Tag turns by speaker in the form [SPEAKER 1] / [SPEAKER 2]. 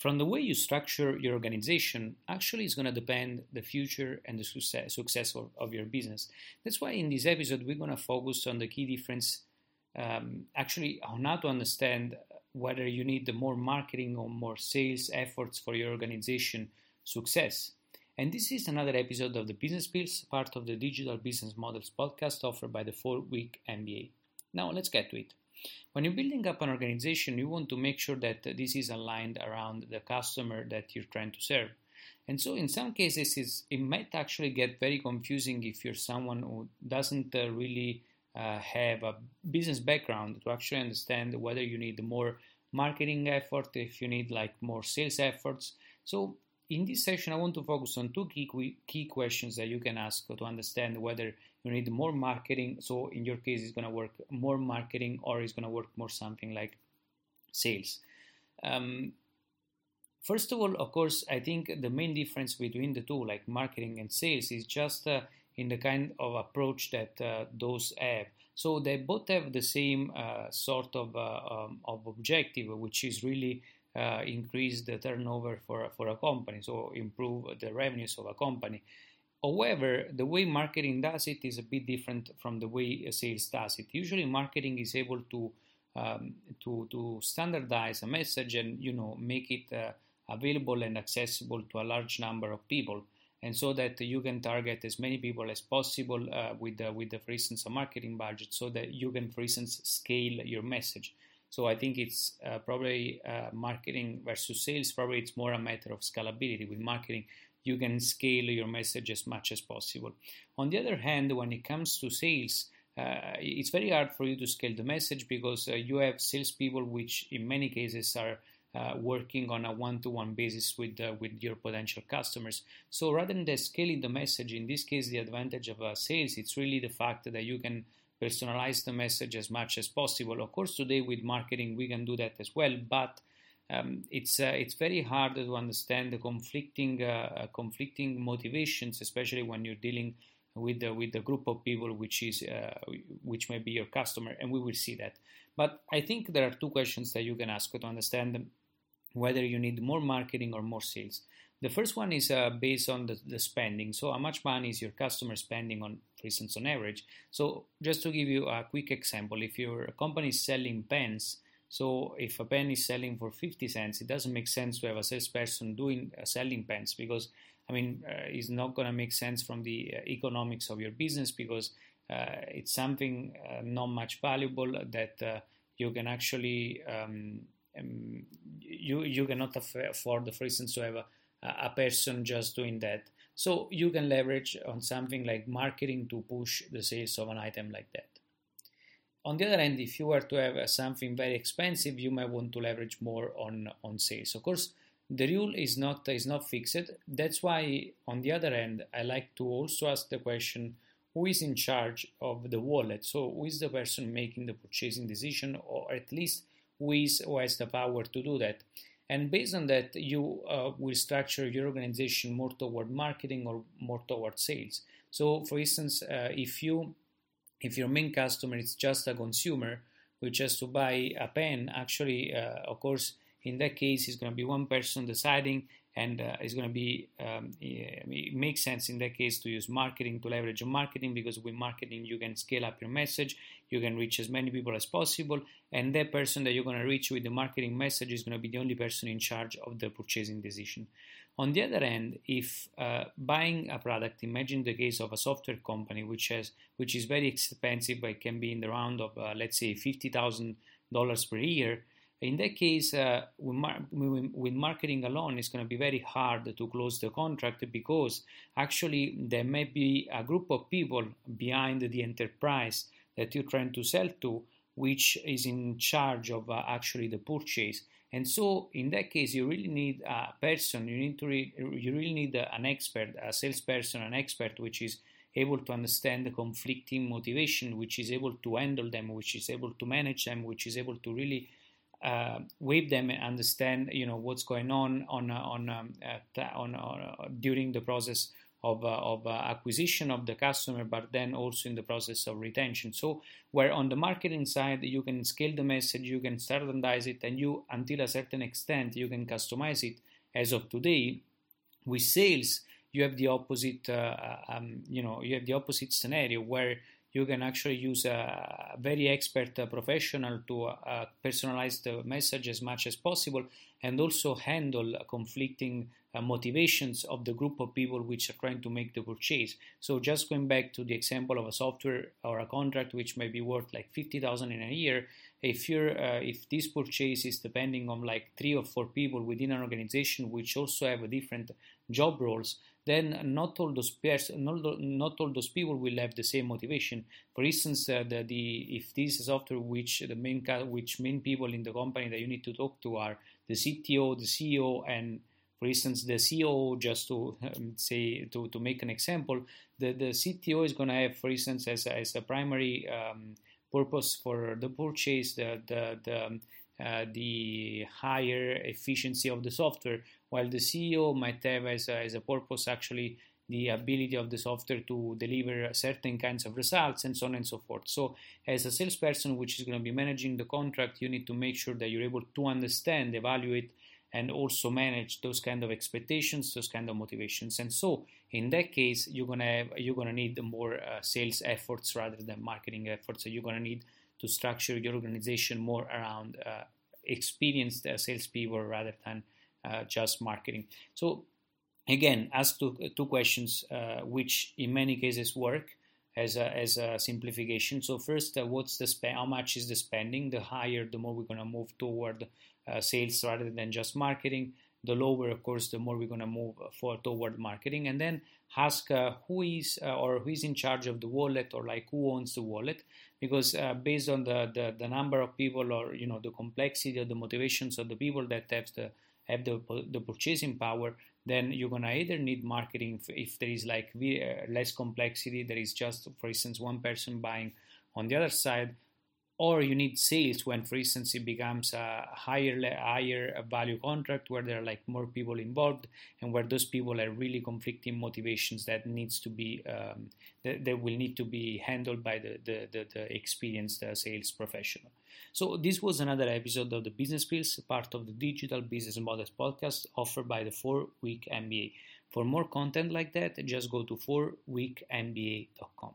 [SPEAKER 1] from the way you structure your organization actually is going to depend the future and the success, success of, of, your business. That's why in this episode we're going to focus on the key difference um, actually on how to understand whether you need the more marketing or more sales efforts for your organization success. And this is another episode of the business pills part of the digital business models podcast offered by the 4 week mba now let's get to it when you're building up an organization, you want to make sure that this is aligned around the customer that you're trying to serve. And so, in some cases, it might actually get very confusing if you're someone who doesn't uh, really uh, have a business background to actually understand whether you need more marketing effort, if you need like more sales efforts. So, in this session, I want to focus on two key, key questions that you can ask to understand whether you need more marketing. So, in your case, it's going to work more marketing or it's going to work more something like sales. Um, first of all, of course, I think the main difference between the two, like marketing and sales, is just uh, in the kind of approach that uh, those have. So they both have the same uh, sort of, uh, um, of objective, which is really uh, increase the turnover for, for a company, so improve the revenues of a company. However, the way marketing does it is a bit different from the way sales does it. Usually, marketing is able to um, to to standardize a message and you know make it uh, available and accessible to a large number of people, and so that you can target as many people as possible uh, with the, with the, for instance, a marketing budget, so that you can, for instance, scale your message. So I think it's uh, probably uh, marketing versus sales. Probably it's more a matter of scalability. With marketing, you can scale your message as much as possible. On the other hand, when it comes to sales, uh, it's very hard for you to scale the message because uh, you have salespeople which, in many cases, are uh, working on a one-to-one basis with uh, with your potential customers. So rather than scaling the message, in this case, the advantage of sales, it's really the fact that you can personalize the message as much as possible. Of course, today with marketing we can do that as well, but um, it's uh, it's very hard to understand the conflicting uh, uh conflicting motivations, especially when you're dealing with the, with the group of people which is uh, which may be your customer, and we will see that. But I think there are two questions that you can ask to understand whether you need more marketing or more sales. The first one is uh, based on the, the, spending. So, how much money is your customer spending on, for instance, on average? So, just to give you a quick example, if your company is selling pens, so if a pen is selling for 50 cents, it doesn't make sense to have a salesperson doing uh, selling pens because, I mean, uh, it's not going to make sense from the uh, economics of your business because uh, it's something uh, not much valuable that you can actually um, um, you you cannot afford, for instance, to have a a person just doing that. So you can leverage on something like marketing to push the sales of an item like that. On the other hand, if you were to have something very expensive, you might want to leverage more on, on sales. Of course, the rule is not is not fixed. That's why, on the other hand, I like to also ask the question: Who is in charge of the wallet? So, who is the person making the purchasing decision, or at least who is who has the power to do that? And based on that, you uh, will structure your organization more toward marketing or more toward sales. So, for instance, uh, if you if your main customer is just a consumer which has to buy a pen, actually, uh, of course, in that case, it's going to be one person deciding and uh, it's going to be um, it makes sense in that case to use marketing to leverage on marketing because with marketing you can scale up your message you can reach as many people as possible and that person that you're going to reach with the marketing message is going to be the only person in charge of the purchasing decision on the other hand if uh, buying a product imagine the case of a software company which has which is very expensive but can be in the round of uh, let's say $50000 per year in that case, uh, with, mar- with, marketing alone, it's going to be very hard to close the contract because actually there may be a group of people behind the enterprise that you're trying to sell to, which is in charge of uh, actually the purchase. And so, in that case, you really need a person. You need to re- you really need an expert, a salesperson, an expert, which is able to understand the conflicting motivation, which is able to handle them, which is able to manage them, which is able to really uh, with them and understand you know what's going on on uh, on um, at, on, on uh, during the process of, uh, of uh, acquisition of the customer, but then also in the process of retention. So, where on the marketing side, you can scale the message, you can standardize it, and you, until a certain extent, you can customize it. As of today, with sales, you have the opposite. Uh, um, you know, you have the opposite scenario where you can actually use a very expert uh, professional to uh, personalize the message as much as possible and also handle conflicting uh, motivations of the group of people which are trying to make the purchase. So just going back to the example of a software or a contract which may be worth like 50,000 in a year, if you're uh, if this purchase is depending on like three or four people within an organization which also have different job roles then not all those not, not all those people will have the same motivation. For instance, uh, the, the if this is software which the main which main people in the company that you need to talk to are the CTO, the CEO, and for instance, the CEO, just to um, say to, to make an example, the, the CTO is going to have, for instance, as a, as a primary um, purpose for the purchase the the the, um, uh, the higher efficiency of the software, while the CEO might have as a, as a purpose actually the ability of the software to deliver certain kinds of results and so on and so forth. So, as a salesperson which is going to be managing the contract, you need to make sure that you're able to understand, evaluate, and also manage those kind of expectations, those kind of motivations. And so, in that case, you're gonna have, you're gonna need more uh, sales efforts rather than marketing efforts. So you're gonna need to structure your organization more around uh, experienced uh, salespeople rather than uh, just marketing. So again, ask two, two questions, uh, which in many cases work as a, as a simplification. So first, uh, what's the spend? How much is the spending? The higher, the more we're going to move toward uh, sales rather than just marketing. The lower, of course, the more we're going to move for toward marketing. And then ask who is or who is in charge of the wallet or like who owns the wallet because uh, based on the, the, the number of people or you know the complexity of the motivations of the people that have the have the, the purchasing power, then you're gonna either need marketing if, if there is like uh, less complexity, there is just, for instance, one person buying. On the other side, or you need sales when, for instance, it becomes a higher higher value contract where there are like more people involved and where those people are really conflicting motivations that needs to be um, that, that, will need to be handled by the the, the, the experienced uh, sales professional. So this was another episode of the Business Pills, part of the Digital Business Models podcast offered by the 4 Week MBA. For more content like that, just go to 4weekmba.com.